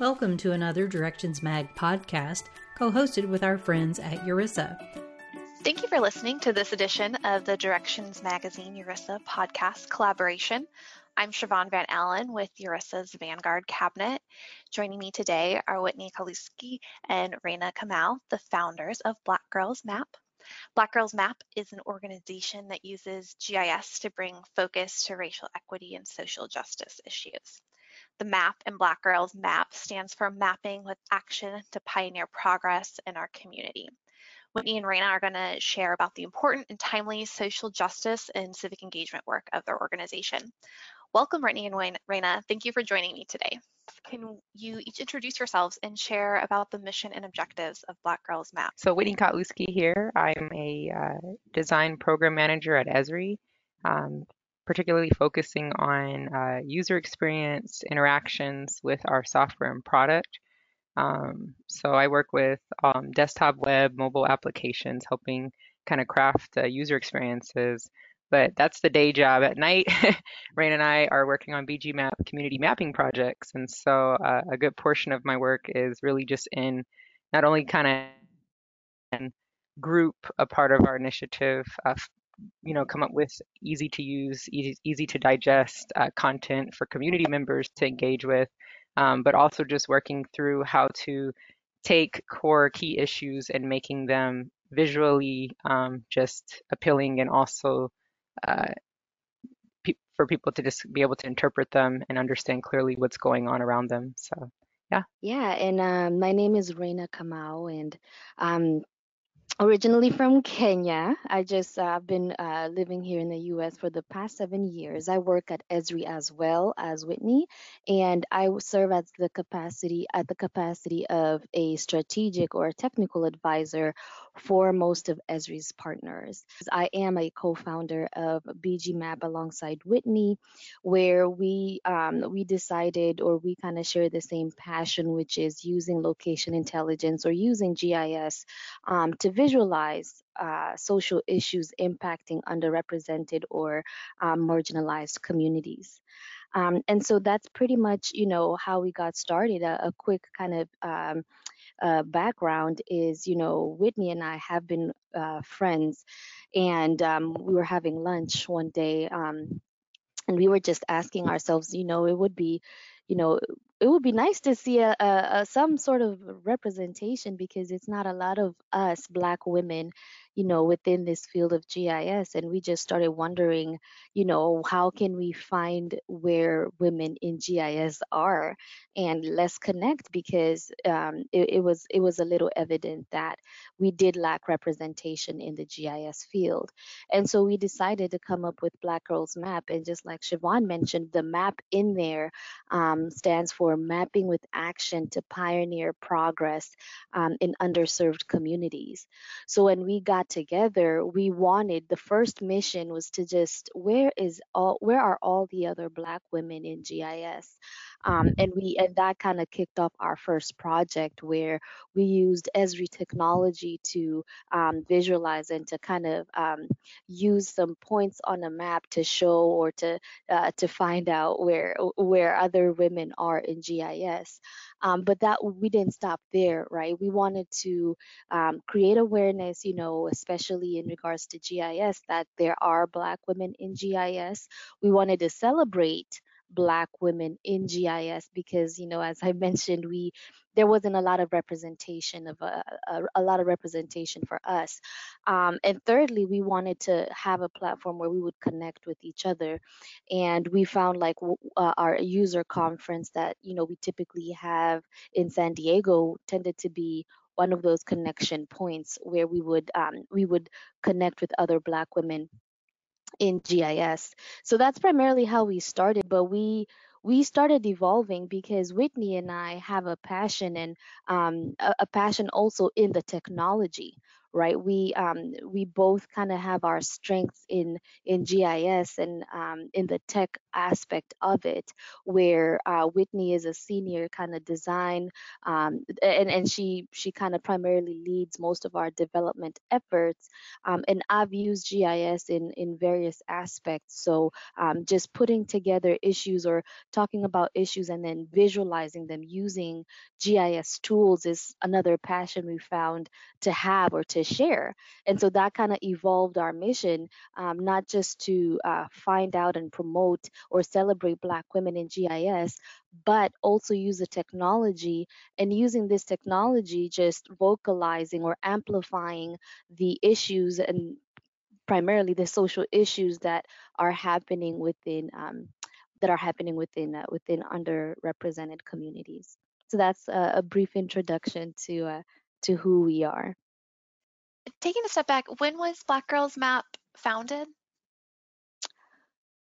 Welcome to another Directions Mag podcast, co hosted with our friends at URISA. Thank you for listening to this edition of the Directions Magazine URISA podcast collaboration. I'm Siobhan Van Allen with URISA's Vanguard Cabinet. Joining me today are Whitney Kotlewski and Raina Kamau, the founders of Black Girls Map. Black Girls Map is an organization that uses GIS to bring focus to racial equity and social justice issues. The MAP in Black Girls MAP stands for Mapping with Action to Pioneer Progress in Our Community. Whitney and Raina are going to share about the important and timely social justice and civic engagement work of their organization. Welcome, Whitney and Raina. Thank you for joining me today. Can you each introduce yourselves and share about the mission and objectives of Black Girls MAP? So Whitney Kotlewski here. I'm a uh, design program manager at Esri. Um, particularly focusing on uh, user experience, interactions with our software and product. Um, so I work with um, desktop, web, mobile applications, helping kind of craft uh, user experiences. But that's the day job. At night, Rain and I are working on BG Map community mapping projects, and so uh, a good portion of my work is really just in not only kind of group a part of our initiative, uh, you know, come up with easy to use, easy, easy to digest uh, content for community members to engage with, um, but also just working through how to take core key issues and making them visually um, just appealing and also uh, pe for people to just be able to interpret them and understand clearly what's going on around them. So, yeah. Yeah, and uh, my name is reina Kamau, and um, originally from Kenya. I just uh, I've been uh, living here in the U.S. for the past seven years. I work at Esri as well as Whitney, and I serve as the capacity at the capacity of a strategic or technical advisor for most of Esri's partners. I am a co-founder of BG Map alongside Whitney, where we um, we decided or we kind of share the same passion, which is using location intelligence or using GIS um, to visualize uh, social issues impacting underrepresented or um, marginalized communities. Um, and so that's pretty much, you know, how we got started. A, a quick kind of um, uh, background is, you know, Whitney and I have been uh, friends, and um, we were having lunch one day, um, and we were just asking ourselves, you know, it would be, you know, it would be nice to see a, a, a, some sort of representation because it's not a lot of us black women you know, within this field of GIS. And we just started wondering, you know, how can we find where women in GIS are and let's connect because um, it, it was it was a little evident that we did lack representation in the GIS field. And so we decided to come up with Black Girls Map. And just like Siobhan mentioned, the map in there um, stands for Mapping with Action to Pioneer Progress um, in Underserved Communities. So when we got together, we wanted the first mission was to just where is all where are all the other black women in GIS? Um, and we and that kind of kicked off our first project where we used Esri technology to um, visualize and to kind of um, use some points on a map to show or to uh, to find out where where other women are in GIS. Um, but that we didn't stop there, right? We wanted to um, create awareness, you know, especially in regards to GIS, that there are Black women in GIS. We wanted to celebrate black women in GIS because you know as I mentioned we there wasn't a lot of representation of a, a, a lot of representation for us. Um, and thirdly we wanted to have a platform where we would connect with each other. And we found like uh, our user conference that you know we typically have in San Diego tended to be one of those connection points where we would um, we would connect with other black women in GIS. So that's primarily how we started, but we we started evolving because Whitney and I have a passion and um, a, a, passion also in the technology, right? We um, we both kind of have our strengths in in GIS and um, in the tech aspect of it, where uh, Whitney is a senior kind of design, um, and and she she kind of primarily leads most of our development efforts. Um, and I've used GIS in in various aspects. So um, just putting together issues or talking about issues and then visualizing them using GIS tools is another passion we found to have or to share. And so that kind of evolved our mission, um, not just to uh, find out and promote or celebrate Black women in GIS, but also use the technology and using this technology, just vocalizing or amplifying the issues and primarily the social issues that are happening within um, that are happening within uh, within underrepresented communities. So that's a, brief introduction to uh, to who we are. Taking a step back, when was Black Girls Map founded?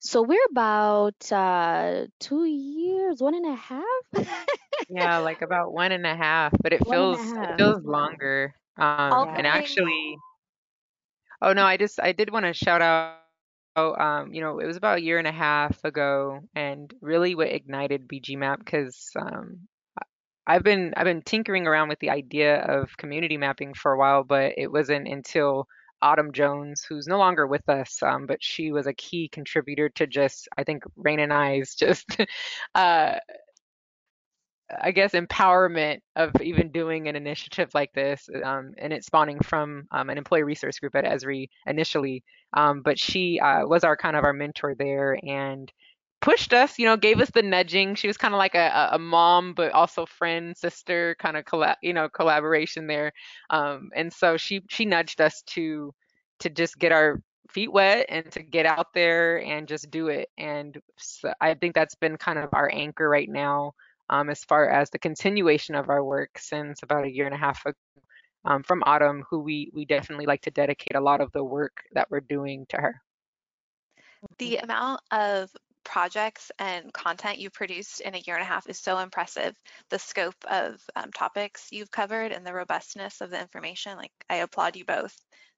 So we're about uh, two years, one and a half. yeah, like about one and a half, but it feels it feels longer. Um, and actually, oh no, I just I did want to shout out. Oh, um, you know, it was about a year and a half ago, and really what ignited BG Map because um, I've been I've been tinkering around with the idea of community mapping for a while, but it wasn't until Autumn Jones, who's no longer with us, um, but she was a key contributor to just, I think, Rain and I's just, uh, I guess, empowerment of even doing an initiative like this, um, and it's spawning from um, an employee resource group at Esri initially. Um, but she uh, was our kind of our mentor there, and pushed us, you know, gave us the nudging. She was kind of like a, a mom, but also friend, sister, kind of collab, you know, collaboration there. Um, and so she she nudged us to to just get our feet wet and to get out there and just do it. And so I think that's been kind of our anchor right now, um, as far as the continuation of our work since about a year and a half ago. Um, from Autumn, who we we definitely like to dedicate a lot of the work that we're doing to her. The amount of projects and content you've produced in a year and a half is so impressive. The scope of um, topics you've covered and the robustness of the information, like I applaud you both.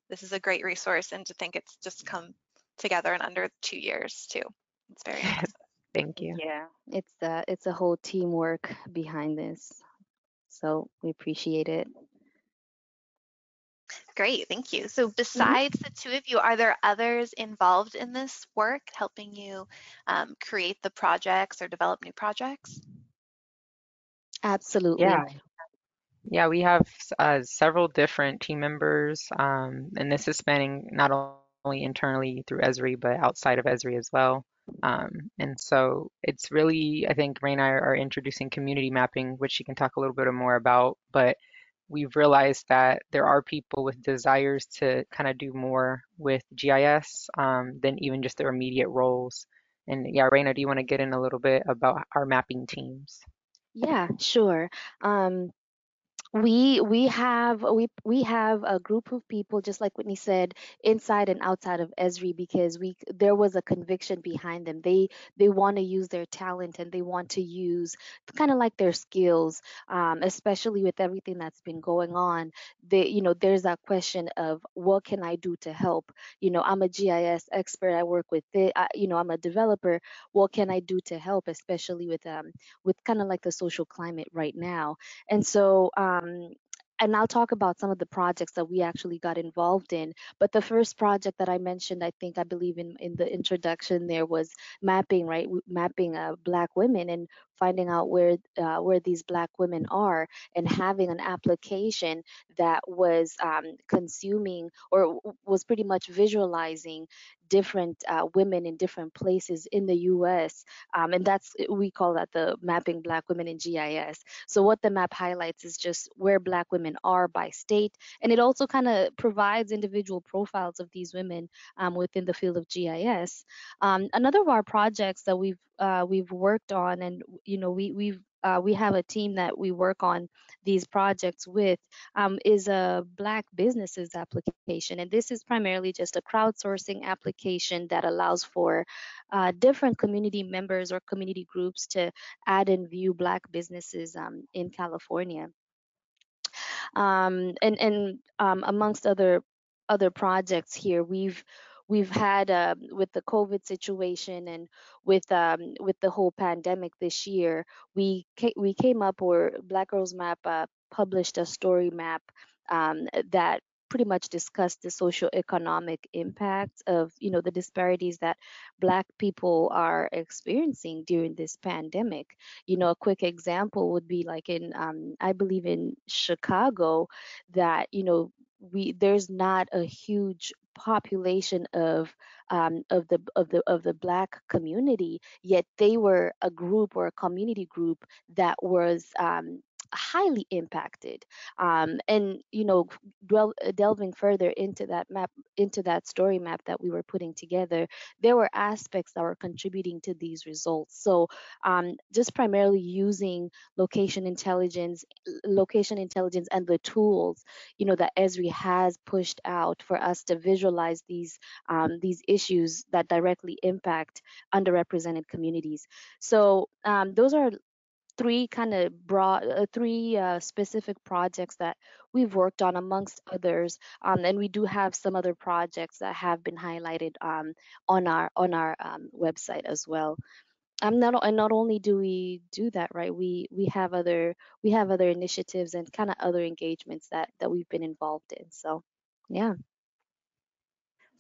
This is a great resource and to think it's just come together in under two years too. It's very impressive. Thank you. Yeah, it's a, it's a whole teamwork behind this. So we appreciate it. Great, thank you. So mm-hmm. besides the two of you, are there others involved in this work helping you um, create the projects or develop new projects? Absolutely. Yeah. Yeah, we have uh, several different team members, um, and this is spanning not only internally through Esri, but outside of Esri as well. Um, and so it's really, I think Ray and I are introducing community mapping, which she can talk a little bit more about, but we've realized that there are people with desires to kind of do more with GIS um, than even just their immediate roles. And yeah, Raina, do you want to get in a little bit about our mapping teams? Yeah, sure. Um, we we have we we have a group of people just like whitney said inside and outside of esri because we there was a conviction behind them. They they want to use their talent and they want to use kind of like their skills um, especially with everything that's been going on. They you know there's that question of what can i do to help? You know i'm a gis expert i work with it I, you know i'm a developer. What can i do to help? Especially with um with kind of like the social climate right now. And so um, um, and I'll talk about some of the projects that we actually got involved in. But the first project that I mentioned, I think I believe in in the introduction there was mapping, right? Mapping uh, Black women and finding out where uh, where these Black women are and having an application that was um, consuming or was pretty much visualizing different uh, women in different places in the US. Um, and that's, we call that the mapping Black women in GIS. So, what the map highlights is just where Black women are by state. And it also kind of provides individual profiles of these women um, within the field of GIS. Um, another of our projects that we've uh, we've worked on, and you know, we we've uh, we have a team that we work on these projects with um, is a Black businesses application. And this is primarily just a crowdsourcing application that allows for uh, different community members or community groups to add and view Black businesses um, in California. Um, and and um, amongst other other projects here, we've we've had uh, with the COVID situation and with um, with the whole pandemic this year, we ca- we came up or Black Girls Map uh, published a story map um, that pretty much discussed the social economic impact of you know the disparities that black people are experiencing during this pandemic. You know a quick example would be like in um, i believe in chicago that you know we there's not a huge population of um, of the of the of the black community yet they were a group or a community group that was um, highly impacted um, and you know del- delving further into that map into that story map that we were putting together there were aspects that were contributing to these results. So um, just primarily using location intelligence location intelligence and the tools you know that esri has pushed out for us to visualize these um, these issues that directly impact underrepresented communities. So um, those are three kind of broad, uh, three uh, specific projects that we've worked on amongst others. Um, and we do have some other projects that have been highlighted um, on our on our um, website as well. Um, not and not only do we do that right, we we have other we have other initiatives and kind of other engagements that that we've been involved in. So, yeah.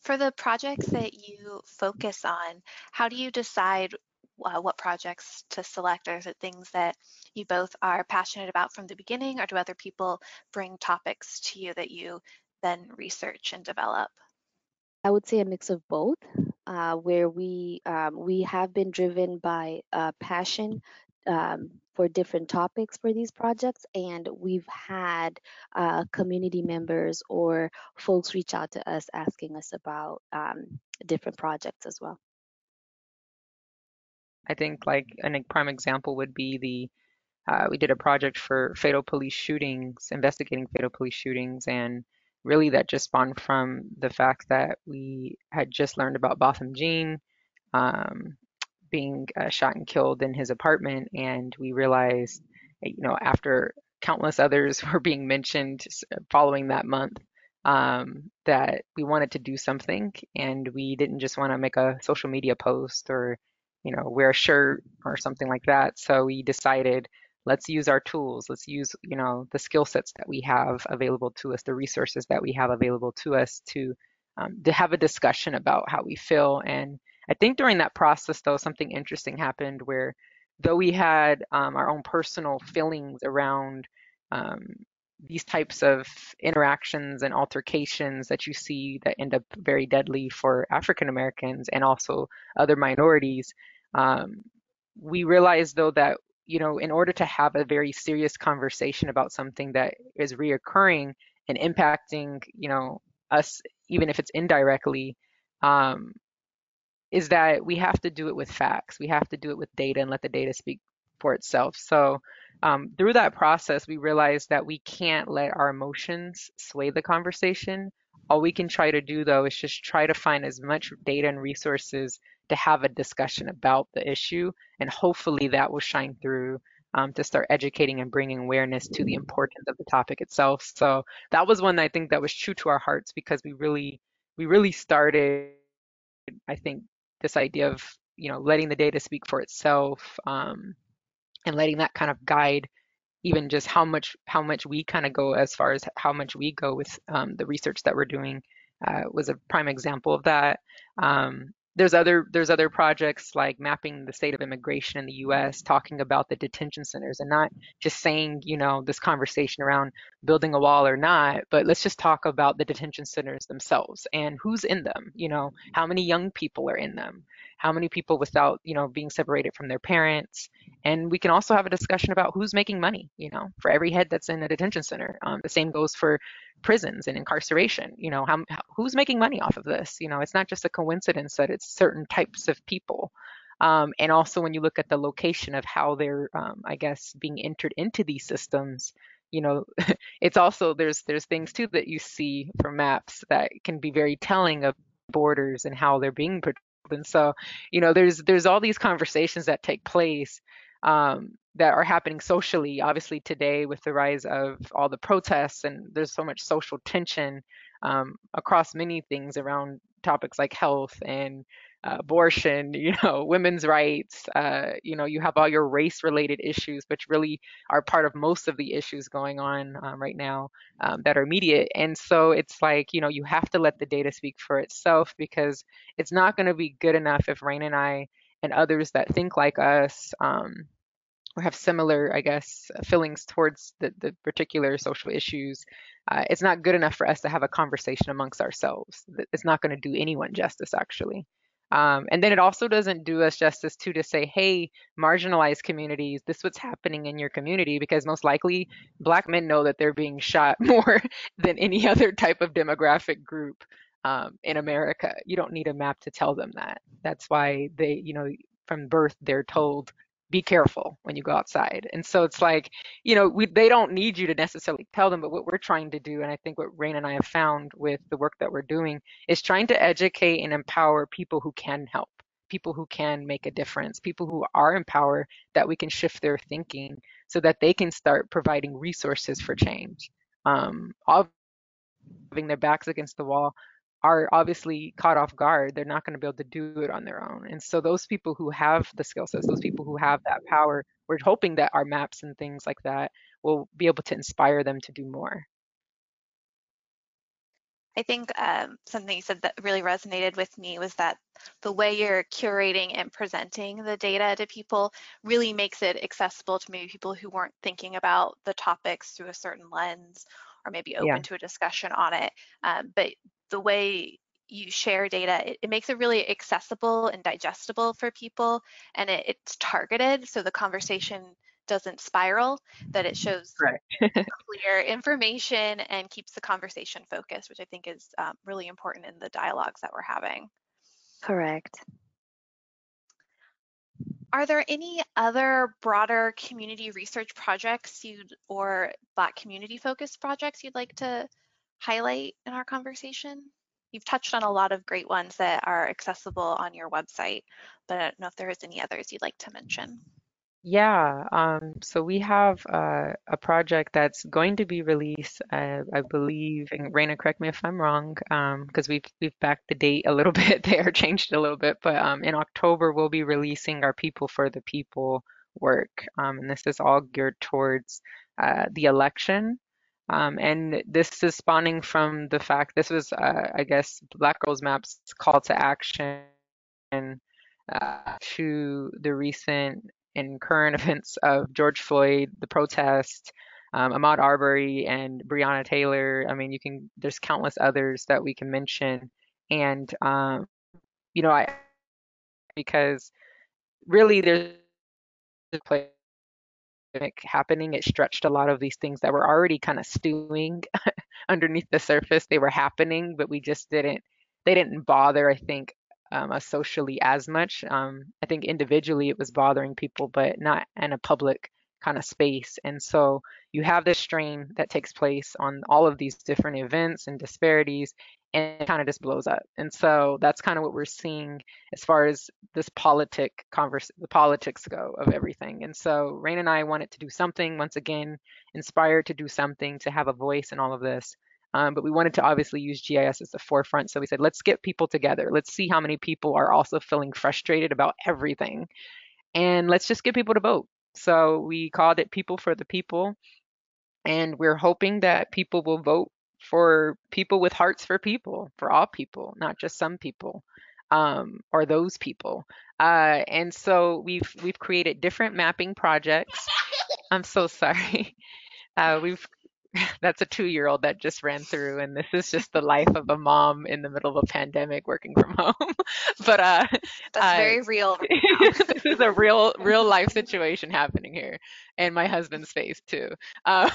For the projects that you focus on, how do you decide uh, what projects to select? Is it things that you both are passionate about from the beginning, or do other people bring topics to you that you then research and develop? I would say a mix of both, uh, where we um, we have been driven by uh, passion um, for different topics for these projects, and we've had uh, community members or folks reach out to us asking us about um, different projects as well. I think like a prime example would be the uh, we did a project for fatal police shootings, investigating fatal police shootings, and really that just spawned from the fact that we had just learned about Botham Jean um, being uh, shot and killed in his apartment, and we realized, you know, after countless others were being mentioned following that month, um, that we wanted to do something, and we didn't just want to make a social media post or you know, wear a shirt or something like that. So we decided let's use our tools. Let's use, you know, the skill sets that we have available to us, the resources that we have available to us to um, to have a discussion about how we feel. And I think during that process, though, something interesting happened where though we had um, our own personal feelings around um, these types of interactions and altercations that you see that end up very deadly for African Americans and also other minorities, um, we realize though that you know in order to have a very serious conversation about something that is reoccurring and impacting you know us even if it's indirectly um, is that we have to do it with facts. We have to do it with data and let the data speak for itself. So um, through that process we realize that we can't let our emotions sway the conversation. All we can try to do though is just try to find as much data and resources to have a discussion about the issue, and hopefully that will shine through um, to start educating and bringing awareness to the importance of the topic itself. So that was one I think that was true to our hearts because we really we really started, I think, this idea of you know letting the data speak for itself um, and letting that kind of guide even just how much how much we kind of go as far as how much we go with um, the research that we're doing uh, was a prime example of that. Um, there's other there's other projects like mapping the state of immigration in the U.S., talking about the detention centers, and not just saying you know this conversation around building a wall or not, but let's just talk about the detention centers themselves and who's in them. You know, how many young people are in them, how many people without you know being separated from their parents, and we can also have a discussion about who's making money. You know, for every head that's in a detention center. Um, the same goes for prisons and incarceration. You know, how, who's making money off of this? You know, it's not just a coincidence that it's certain types of people. Um, and also when you look at the location of how they're, um, I guess, being entered into these systems, you know, it's also there's there's things too that you see from maps that can be very telling of borders and how they're being. And so, you know, there's there's all these conversations that take place um, that are happening socially. Obviously, today with the rise of all the protests and there's so much social tension, um, across many things around topics like health and abortion, you know, women's rights. Uh, you know, you have all your race-related issues, which really are part of most of the issues going on um, right now um, that are immediate. And so it's like, you know, you have to let the data speak for itself because it's not going to be good enough if Rain and I and others that think like us um, or have similar, I guess, feelings towards the, the particular social issues, uh, it's not good enough for us to have a conversation amongst ourselves. It's not going to do anyone justice, actually. Um, and then it also doesn't do us justice too to say, hey, marginalized communities, this is what's happening in your community, because most likely black men know that they're being shot more than any other type of demographic group um, in America. You don't need a map to tell them that. That's why they, you know, from birth, they're told be careful when you go outside. And so it's like, you know, we, they don't need you to necessarily tell them, but what we're trying to do, and I think what Rain and I have found with the work that we're doing, is trying to educate and empower people who can help, people who can make a difference, people who are empowered that we can shift their thinking so that they can start providing resources for change. Um, all having their backs against the wall are obviously caught off guard. They're not going to be able to do it on their own. And so those people who have the skill sets, those people who have that power, we're hoping that our maps and things like that will be able to inspire them to do more. I think um, something you said that really resonated with me was that the way you're curating and presenting the data to people really makes it accessible to maybe people who weren't thinking about the topics through a certain lens or maybe open yeah. to a discussion on it. Um, but the way you share data, it, it, makes it really accessible and digestible for people and it, it's targeted so the conversation doesn't spiral, that it shows right. clear information and keeps the conversation focused, which I think is um, really important in the dialogues that we're having. Correct. Are there any other broader community research projects you'd or Black community focused projects you'd like to highlight in our conversation? You've touched on a lot of great ones that are accessible on your website, but I don't know if there is any others you'd like to mention. Yeah, um, so we have uh, a project that's going to be released, uh, I believe, and Raina, correct me if I'm wrong, because um, we've we've backed the date a little bit there, changed a little bit, but um, in October we'll be releasing our People for the People work, um, and this is all geared towards uh, the election um, and this is spawning from the fact this was, uh, I guess, Black Girls Map's call to action uh, to the recent and current events of George Floyd, the protest, um, Ahmaud Arbery, and Breonna Taylor. I mean, you can. There's countless others that we can mention, and um, you know, I because really there's a place happening, it stretched a lot of these things that were already kind of stewing underneath the surface. They were happening, but we just didn't, they didn't bother, I think, um, us socially as much. Um, I think individually it was bothering people, but not in a public kind of space. And so you have this strain that takes place on all of these different events and disparities, and it kind of just blows up. And so that's kind of what we're seeing as far as this politic converse, the politics go of everything. And so Rain and I wanted to do something once again, inspired to do something to have a voice in all of this. Um, but we wanted to obviously use GIS as the forefront. So we said, let's get people together. Let's see how many people are also feeling frustrated about everything. And let's just get people to vote. So we called it People for the People. And we're hoping that people will vote for people with hearts for people, for all people, not just some people um, or those people. Uh, and so we've we've created different mapping projects. I'm so sorry. Uh, we've that's a two-year-old that just ran through, and this is just the life of a mom in the middle of a pandemic working from home. but uh, that's uh, very real. This is a real, real life situation happening here, and my husband's face too. Um,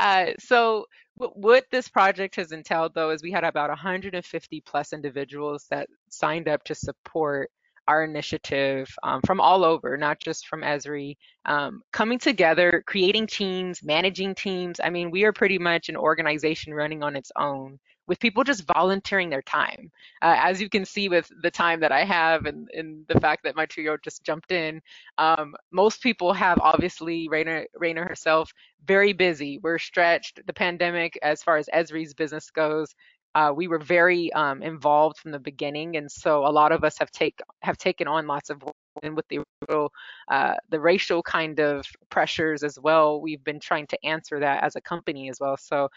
uh, so what this project has entailed, though, is we had about 150 plus individuals that signed up to support our initiative um, from all over, not just from Esri, um, coming together, creating teams, managing teams. I mean, we are pretty much an organization running on its own with people just volunteering their time. Uh, as you can see with the time that I have and, and the fact that my two-year-old just jumped in, um, most people have obviously, Rainer, Raina herself, very busy. We're stretched. The pandemic, as far as Esri's business goes, uh, we were very um, involved from the beginning, and so a lot of us have take have taken on lots of work and with the uh, the racial kind of pressures as well. We've been trying to answer that as a company as well. So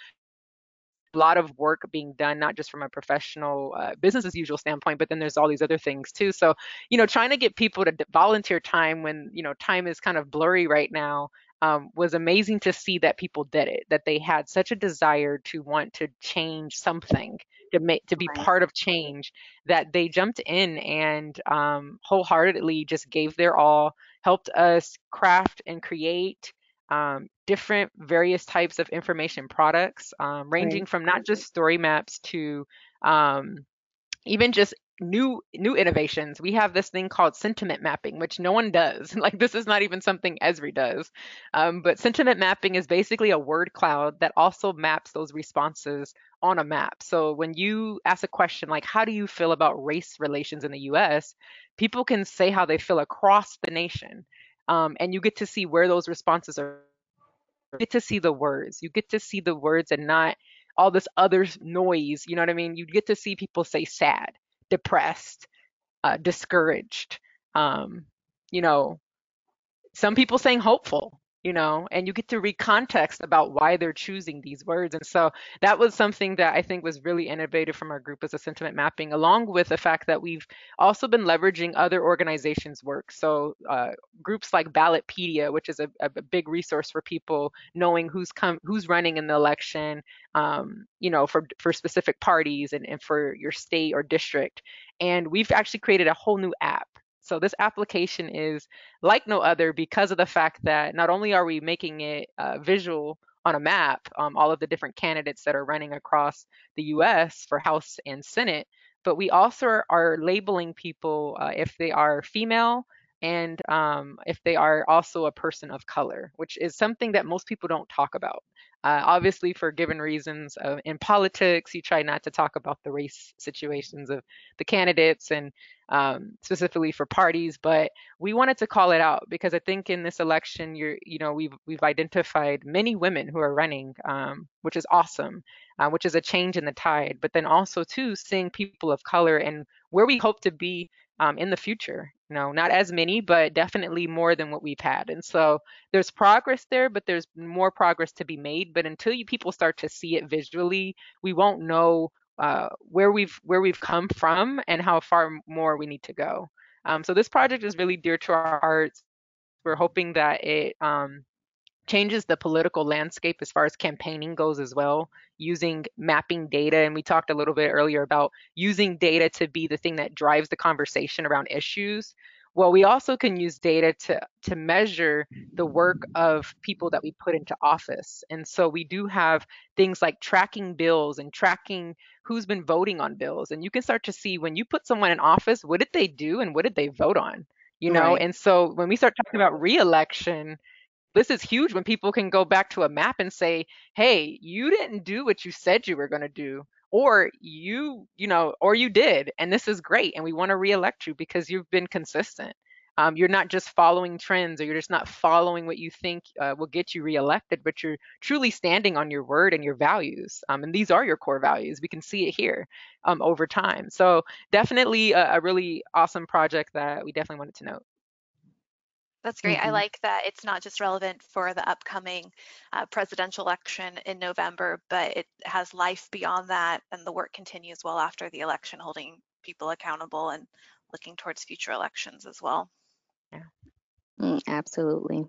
a lot of work being done, not just from a professional uh, business as usual standpoint, but then there's all these other things too. So, you know, trying to get people to volunteer time when, you know, time is kind of blurry right now um, was amazing to see that people did it, that they had such a desire to want to change something, to make to be right. part of change, that they jumped in and um, wholeheartedly just gave their all, helped us craft and create um, different various types of information products, um, ranging right. from not just story maps to um, even just new new innovations. We have this thing called sentiment mapping, which no one does. Like this is not even something Esri does. Um, but sentiment mapping is basically a word cloud that also maps those responses on a map. So when you ask a question like, "How do you feel about race relations in the U.S.?" people can say how they feel across the nation um, and you get to see where those responses are. You get to see the words. You get to see the words and not all this other noise. You know what I mean? You get to see people say sad, depressed, uh, discouraged. Um, you know, some people saying hopeful you know, and you get to read context about why they're choosing these words. And so that was something that I think was really innovative from our group as a sentiment mapping, along with the fact that we've also been leveraging other organizations' work. So uh, groups like Ballotpedia, which is a, a, big resource for people knowing who's come, who's running in the election, um, you know, for for specific parties and, and for your state or district. And we've actually created a whole new app so this application is like no other because of the fact that not only are we making it uh, visual on a map, um, all of the different candidates that are running across the US for House and Senate, but we also are labeling people uh, if they are female and um, if they are also a person of color, which is something that most people don't talk about. Uh, obviously, for given reasons uh, in politics, you try not to talk about the race situations of the candidates and um, specifically for parties. But we wanted to call it out because I think in this election, you're, you know, we've we've identified many women who are running, um, which is awesome, uh, which is a change in the tide. But then also too, seeing people of color and where we hope to be um, in the future. You know, not as many, but definitely more than what we've had. And so there's progress there, but there's more progress to be made. But until you people start to see it visually, we won't know uh, where we've where we've come from and how far more we need to go. Um, so this project is really dear to our hearts. We're hoping that it um, changes the political landscape as far as campaigning goes as well using mapping data and we talked a little bit earlier about using data to be the thing that drives the conversation around issues. Well we also can use data to to measure the work of people that we put into office. And so we do have things like tracking bills and tracking who's been voting on bills. And you can start to see when you put someone in office what did they do and what did they vote on you know? Right. and so when we start talking about reelection this is huge when people can go back to a map and say, hey, you didn't do what you said you were going to do or you you know or you did and this is great and we want to reelect you because you've been consistent. Um, you're not just following trends or you're just not following what you think uh, will get you reelected but you're truly standing on your word and your values um, and these are your core values. We can see it here um, over time. So definitely a, a really awesome project that we definitely wanted to note that's great. Mm-hmm. I like that it's not just relevant for the upcoming uh, presidential election in November, but it has life beyond that, and the work continues well after the election, holding people accountable and looking towards future elections as well. Yeah, mm, absolutely.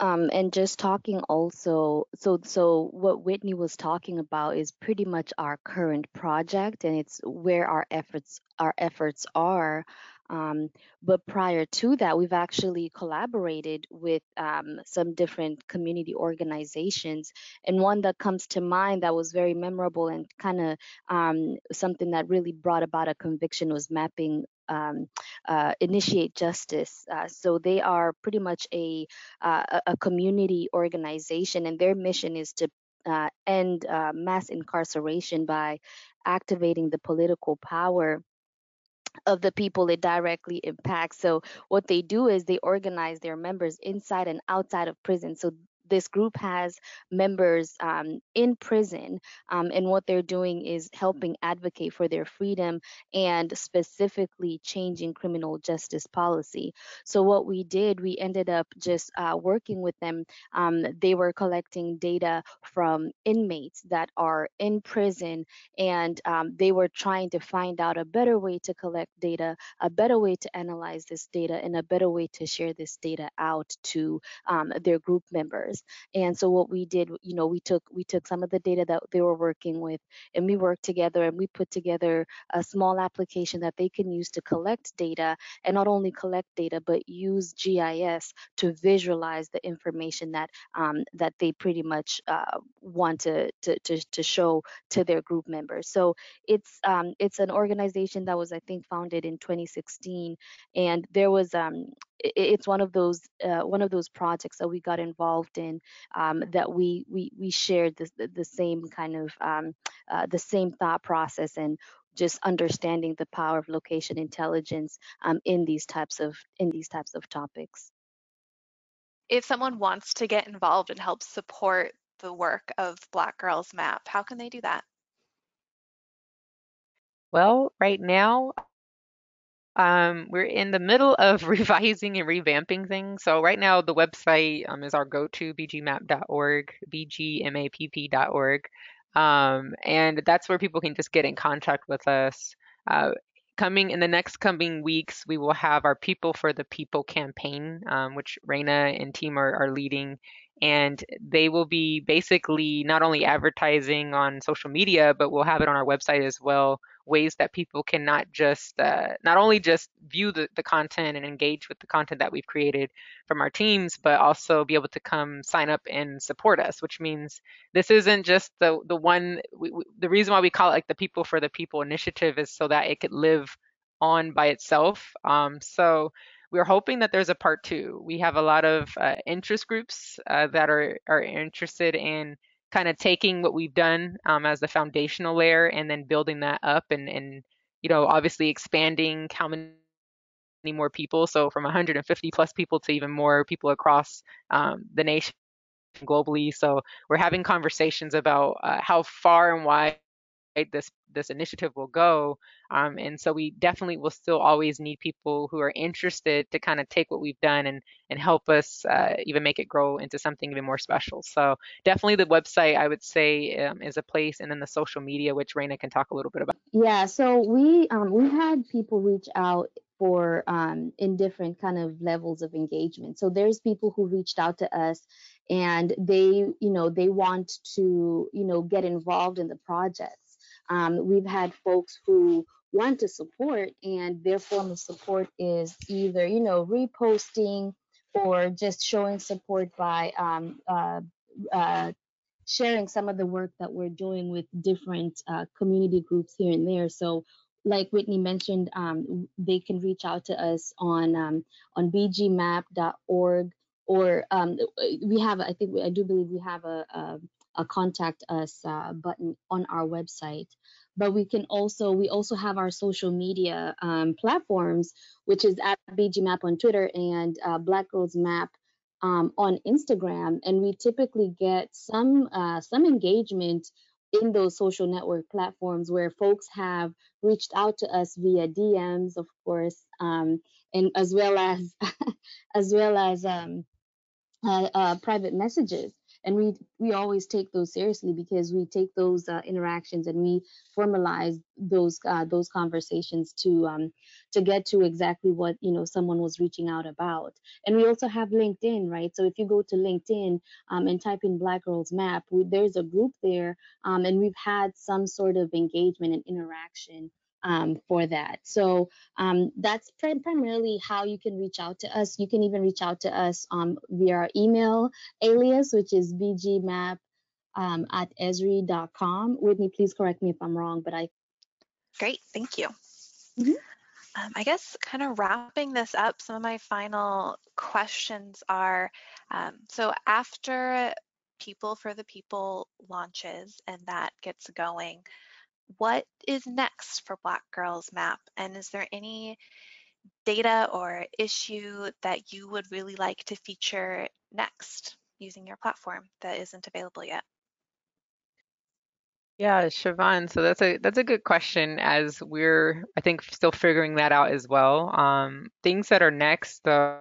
Um, and just talking also, so so what Whitney was talking about is pretty much our current project, and it's where our efforts our efforts are um, but prior to that, we've actually collaborated with um, some different community organizations. And one that comes to mind that was very memorable and kind of um, something that really brought about a conviction was mapping um, uh, initiate justice. Uh, so they are pretty much a uh, a community organization, and their mission is to uh, end uh, mass incarceration by activating the political power of the people it directly impacts. So what they do is they organize their members inside and outside of prison. So this group has members um, in prison, um, and what they're doing is helping advocate for their freedom and specifically changing criminal justice policy. So what we did, we ended up just uh, working with them. Um, they were collecting data from inmates that are in prison, and um, they were trying to find out a better way to collect data, a better way to analyze this data, and a better way to share this data out to um, their group members. And so what we did, you know, we took we took some of the data that they were working with, and we worked together, and we put together a small application that they can use to collect data, and not only collect data, but use GIS to visualize the information that um, that they pretty much uh, want to, to, to to show to their group members. So it's um, it's an organization that was I think founded in 2016, and there was um, it's one of those uh, one of those projects that we got involved in um, that we we we shared the, the same kind of um, uh, the same thought process and just understanding the power of location intelligence um, in these types of in these types of topics. If someone wants to get involved and help support the work of Black Girls Map, how can they do that? Well, right now, um, we're in the middle of revising and revamping things. So right now, the website um, is our go-to bgmap.org, bgmapp.org. Um, and that's where people can just get in contact with us. Uh, coming in the next coming weeks, we will have our People for the People campaign, um, which Raina and team are, are leading. And they will be basically not only advertising on social media, but we'll have it on our website as well ways that people can not just uh, not only just view the, the content and engage with the content that we've created from our teams but also be able to come sign up and support us which means this isn't just the the one we, we, the reason why we call it like the people for the people initiative is so that it could live on by itself. Um, so we're hoping that there's a part two. We have a lot of uh, interest groups uh, that are are interested in kind of taking what we've done um, as the foundational layer and then building that up and and you know obviously expanding how many more people so from 150 plus people to even more people across um, the nation globally so we're having conversations about uh, how far and wide this this initiative will go um, and so we definitely will still always need people who are interested to kind of take what we've done and and help us uh, even make it grow into something even more special. So definitely the website i would say um, is a place and then the social media which Raina can talk a little bit about. Yeah so we um, we had people reach out for um, in different kind of levels of engagement. So there's people who reached out to us and they you know they want to you know get involved in the project um, we've had folks who want to support, and their form of support is either, you know, reposting or just showing support by um, uh, uh, sharing some of the work that we're doing with different uh, community groups here and there. So, like Whitney mentioned, um, they can reach out to us on um, on bgmap.org, or um, we have, I think, I do believe we have a, a a contact us uh, button on our website. But we can also we also have our social media um, platforms, which is at BGMap on Twitter and uh, Black Girls Map um, on Instagram, and we typically get some uh, some engagement in those social network platforms where folks have reached out to us via DMs, of course, um, and as well as as well as um, uh, uh, private messages and we we always take those seriously because we take those uh, interactions and we formalize those uh, those conversations to um, to get to exactly what you know someone was reaching out about. And we also have linkedin right? So if you go to linkedin um, and type in black girls map we, there's a group there um, and we've had some sort of engagement and interaction um, for that. So um, that's primarily how you can reach out to us. You can even reach out to us um, via our email alias, which is bgmap um, at esri.com. Whitney, please correct me if I'm wrong, but I. Great, thank you. Mm-hmm. Um, I guess kind of wrapping this up, some of my final questions are, um, so after People for the People launches and that gets going, what is next for Black Girls Map? And is there any data or issue that you would really like to feature next? using your platform that isn't available yet? Yeah, Siobhan, so that's a that's a good question as we're I think still figuring that out as well. Um, things that are next um,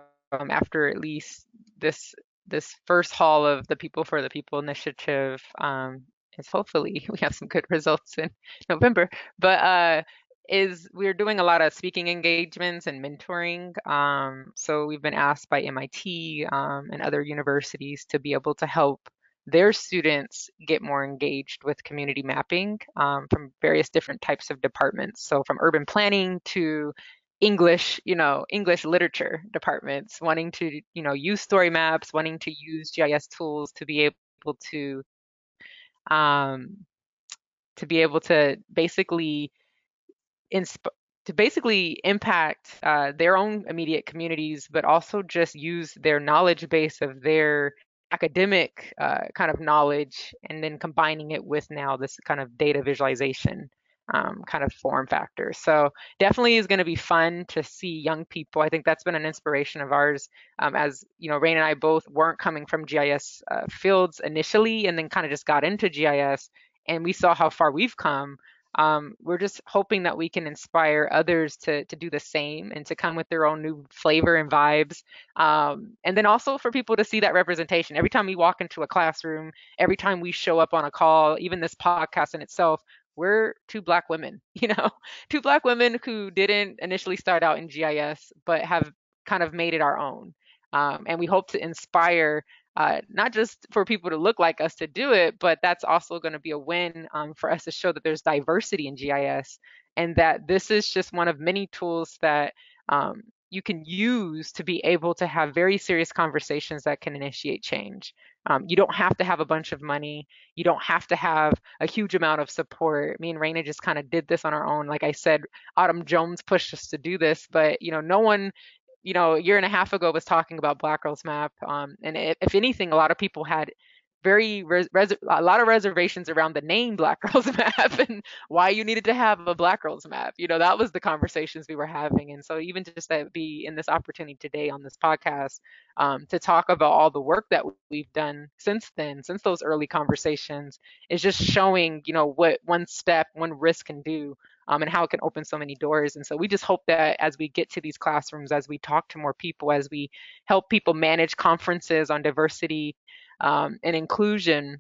after at least this this first haul of the People for the People initiative um, is hopefully we have some good results in November. But uh, is we're doing a lot of speaking engagements and mentoring. Um, so we've been asked by MIT um, and other universities to be able to help their students get more engaged with community mapping um, from various different types of departments. So from urban planning to English, you know, English literature departments, wanting to, you know, use story maps, wanting to use GIS tools to be able to, um, to be able to basically insp- to basically impact uh, their own immediate communities, but also just use their knowledge base of their academic uh, kind of knowledge and then combining it with now this kind of data visualization um, kind of form factor. So definitely is going to be fun to see young people. I think that's been an inspiration of ours um, as, you know, Rain and I both weren't coming from GIS uh, fields initially and then kind of just got into GIS and we saw how far we've come um, we're just hoping that we can inspire others to to do the same and to come with their own new flavor and vibes um, and then also for people to see that representation every time we walk into a classroom every time we show up on a call even this podcast in itself we're two black women you know two black women who didn't initially start out in gis but have kind of made it our own um, and we hope to inspire uh, not just for people to look like us to do it, but that's also going to be a win um, for us to show that there's diversity in GIS and that this is just one of many tools that um, you can use to be able to have very serious conversations that can initiate change. Um, you don't have to have a bunch of money. You don't have to have a huge amount of support. Me and Raina just kind of did this on our own. Like I said, Autumn Jones pushed us to do this, but you know, no one you know, a year and a half ago was talking about Black Girls Map, um, and if, if, anything, a lot of people had very res- a lot of reservations around the name Black Girls Map and why you needed to have a Black Girls Map. You know, that was the conversations we were having, and so even just to be in this opportunity today on this podcast um, to talk about all the work that we've done since then, since those early conversations, is just showing, you know, what one step, one risk can do um, and how it can open so many doors. And so we just hope that as we get to these classrooms, as we talk to more people, as we help people manage conferences on diversity um, and inclusion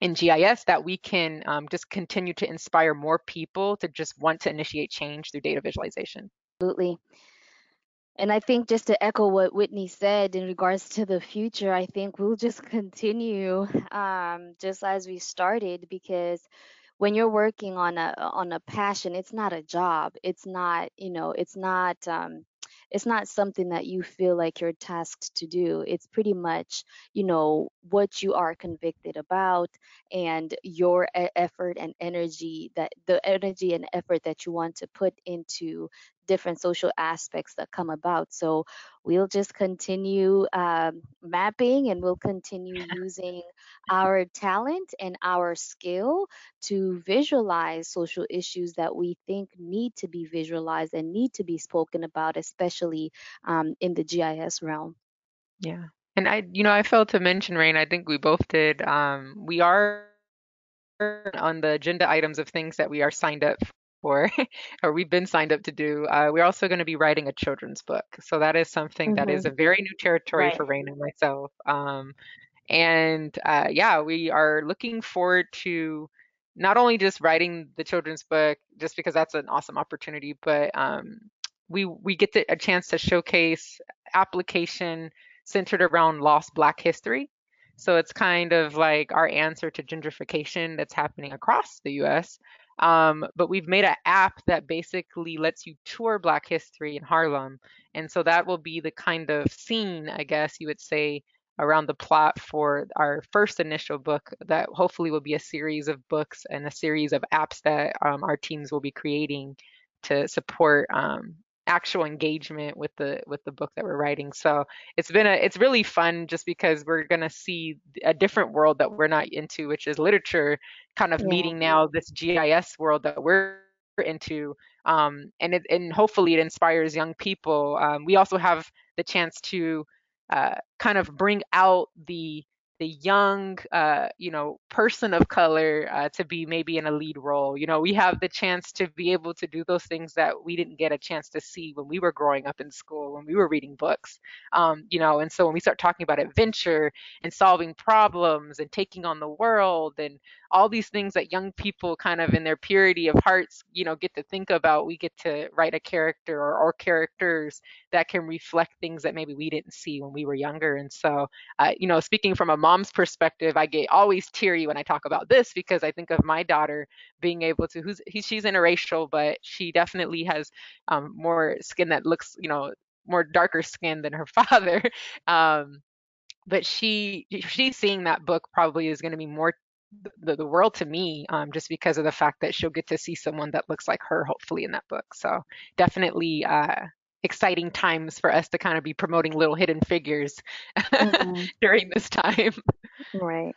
in GIS, that we can um, just continue to inspire more people to just want to initiate change through data visualization. Absolutely. And I think just to echo what Whitney said in regards to the future, I think we'll just continue um, just as we started because when you're working on a on a passion it's not a job it's not you know it's not um it's not something that you feel like you're tasked to do. It's pretty much you know what you are convicted about and your effort and energy that the energy and effort that you want to put into different social aspects that come about. So we'll just continue um, mapping and we'll continue using our talent and our skill to visualize social issues that we think need to be visualized and need to be spoken about, especially um, in the GIS realm. Yeah. And I, you know, I failed to mention, Rain, I think we both did. Um, we are on the agenda items of things that we are signed up for, or we've been signed up to do. Uh, we're also going to be writing a children's book. So that is something mm-hmm. that is mm-hmm. a very new territory right. for Rain and myself. Um, and uh, yeah, we are looking forward to not only just writing the children's book, just because that's an awesome opportunity, but um, we we get a chance to showcase application centered around lost Black history. So it's kind of like our answer to gentrification that's happening across the U.S. Um, but we've made an app that basically lets you tour Black history in Harlem. And so that will be the kind of scene, I guess you would say, around the plot for our first initial book that hopefully will be a series of books and a series of apps that um, our teams will be creating to support um, actual engagement with the with the book that we're writing. So it's been a it's really fun just because we're going to see a different world that we're not into which is literature kind of yeah. meeting now this gis world that we're into. Um, and it, and hopefully it inspires young people. Um, we also have the chance to uh, kind of bring out the the young, uh, you know, person of color uh, to be maybe in a lead role. You know, we have the chance to be able to do those things that we didn't get a chance to see when we were growing up in school, when we were reading books. Um, you know, and so when we start talking about adventure and solving problems and taking on the world and all these things that young people kind of in their purity of hearts, you know, get to think about, we get to write a character or, or characters that can reflect things that maybe we didn't see when we were younger. And so, uh, you know, speaking from a mom's perspective, I get always teary when I talk about this because I think of my daughter being able to, who's he, she's interracial, but she definitely has um, more skin that looks, you know, more darker skin than her father. Um, but she she's seeing that book probably is going to be more the, the world to me um, just because of the fact that she'll get to see someone that looks like her hopefully in that book so definitely uh, exciting times for us to kind of be promoting little hidden figures mm-hmm. during this time right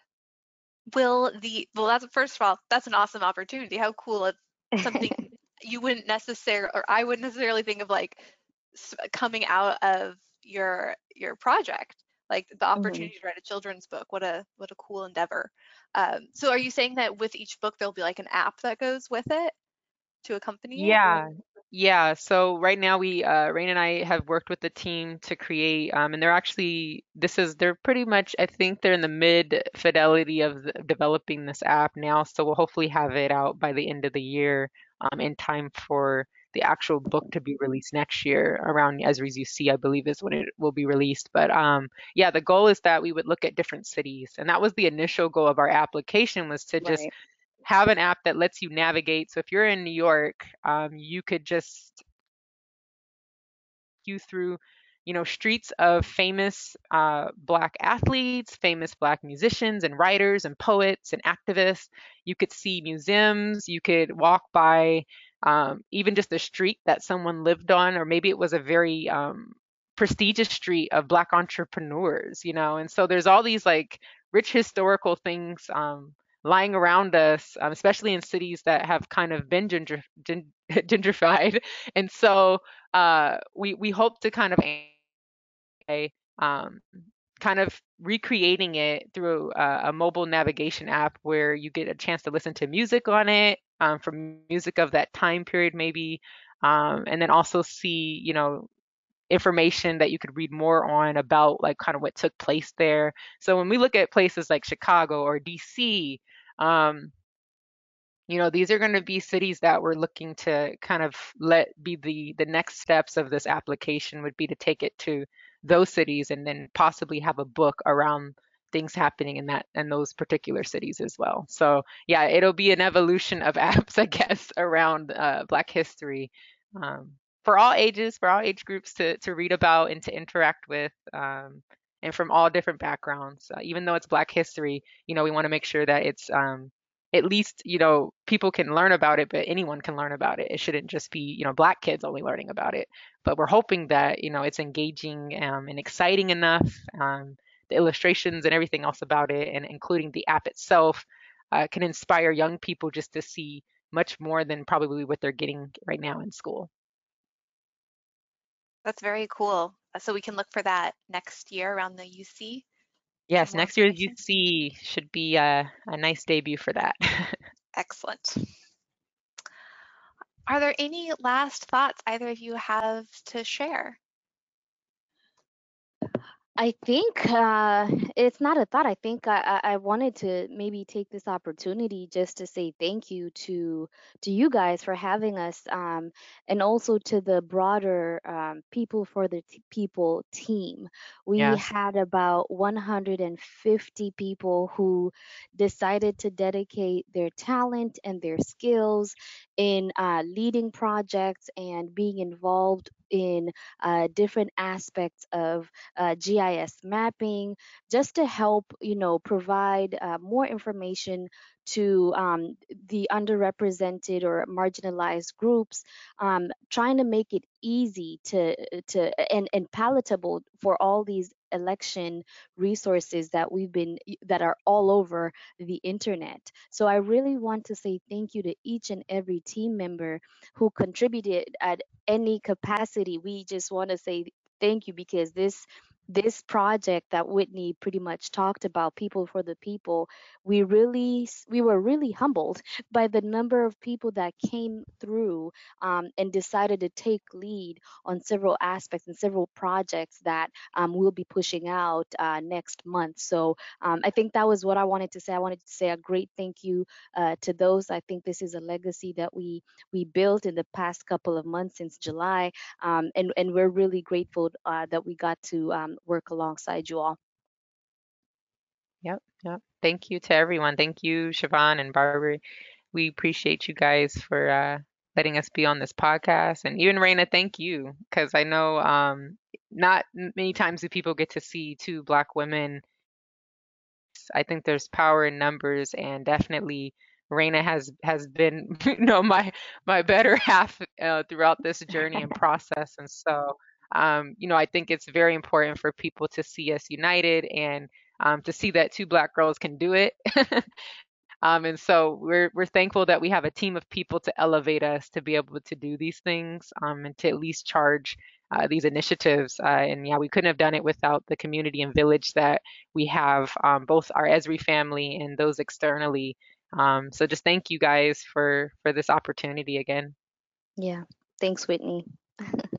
will the well that's first of all that's an awesome opportunity how cool it's something you wouldn't necessarily or i wouldn't necessarily think of like coming out of your your project like the mm-hmm. opportunity mm-hmm. to write a children's book what a what a cool endeavor um, so are you saying that with each book there'll be like an app that goes with it to accompany yeah it? Yeah so right now we uh rain and i have worked with the team to create um, and they're actually this is they're pretty much i think they're in the mid fidelity of developing this app now so we'll hopefully have it out by the end of the year um, in time for the actual book to be released next year around Esri's UC, I believe is when it will be released. But um, yeah, the goal is that we would look at different cities. And that was the initial goal of our application was to just have an app that lets you navigate. So if you're in New York, um, you could just you through you know streets of famous uh, black athletes famous black musicians and writers and poets and activists you could see museums you could walk by um, even just a street that someone lived on, or maybe it was a very um, prestigious street of Black entrepreneurs, you know. And so there's all these like rich historical things um, lying around us, um, especially in cities that have kind of been ginger, gin, gentrified. And so uh, we we hope to kind of um, kind of recreating it through a, a, mobile navigation app where you get a chance to listen to music on it um, from music of that time period maybe um, and then also see you know information that you could read more on about like kind of what took place there so when we look at places like chicago or dc um, you know these are going to be cities that we're looking to kind of let be the the next steps of this application would be to take it to those cities and then possibly have a book around things happening in that and those particular cities as well. So yeah, it'll be an evolution of apps, I guess, around uh, Black history um, for all ages, for all age groups to to read about and to interact with. Um, and from all different backgrounds, uh, even though it's Black history, you know, we want to make sure that it's um, at least you know people can learn about it but anyone can learn about it it shouldn't just be you know black kids only learning about it but we're hoping that you know it's engaging um, and exciting enough um, the illustrations and everything else about it and including the app itself uh, can inspire young people just to see much more than probably what they're getting right now in school that's very cool uh, so we can look for that next year around the uc Yes, next year's UC should be a, a nice debut for that. Excellent. Are there any last thoughts either of you have to share? I think uh, it's not a thought. I think I, I wanted to maybe take this opportunity just to say thank you to to you guys for having us, um, and also to the broader um, People for the T- People team. We Yes. had about 150 people who decided to dedicate their talent and their skills in uh, leading projects and being involved in uh, different aspects of uh, GIS mapping, just to help, you know, provide uh, more information to um, the underrepresented or marginalized groups, um, trying to make it easy to to and, and palatable for all these election resources that we've been that are all over the internet. So I really want to say thank you to each and every team member who contributed at any capacity. We just want to say thank you because this this project that Whitney pretty much talked about, People for the People, we really we were really humbled by the number of people that came through um, and decided to take lead on several aspects and several projects that um, we'll be pushing out uh, next month. So um, I think that was what I wanted to say. I wanted to say a great thank you uh, to those. I think this is a legacy that we we built in the past couple of months since July, um, and and we're really grateful uh, that we got to um, work alongside you all. Yep, yep. Thank you to everyone. Thank you, Siobhan and Barbara. We appreciate you guys for uh, letting us be on this podcast. And even Raina, thank you, because I know um, not many times do people get to see two Black women. I think there's power in numbers, and definitely Raina has has been, you know, my my better half uh, throughout this journey and process. And so, um, you know, I think it's very important for people to see us united and um, to see that two Black girls can do it. Um, and so we're we're thankful that we have a team of people to elevate us to be able to do these things um, and to at least charge uh, these initiatives. Uh, and yeah, we couldn't have done it without the community and village that we have, um, both our Esri family and those externally. Um, so just thank you guys for for this opportunity again. Yeah, thanks, Whitney.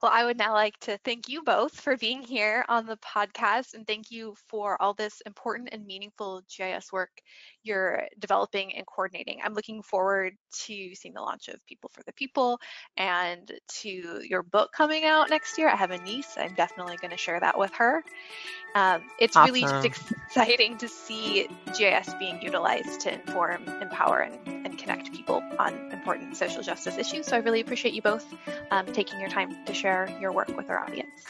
Well, I would now like to thank you both for being here on the podcast and thank you for all this important and meaningful GIS work you're developing and coordinating. I'm looking forward to seeing the launch of People for the People and to your book coming out next year. I have a niece. I'm definitely going to share that with her. Um, it's awesome. really just exciting to see GIS being utilized to inform, empower, and, and, connect people on important social justice issues. So I really appreciate you both um, taking your time to share your work with our audience.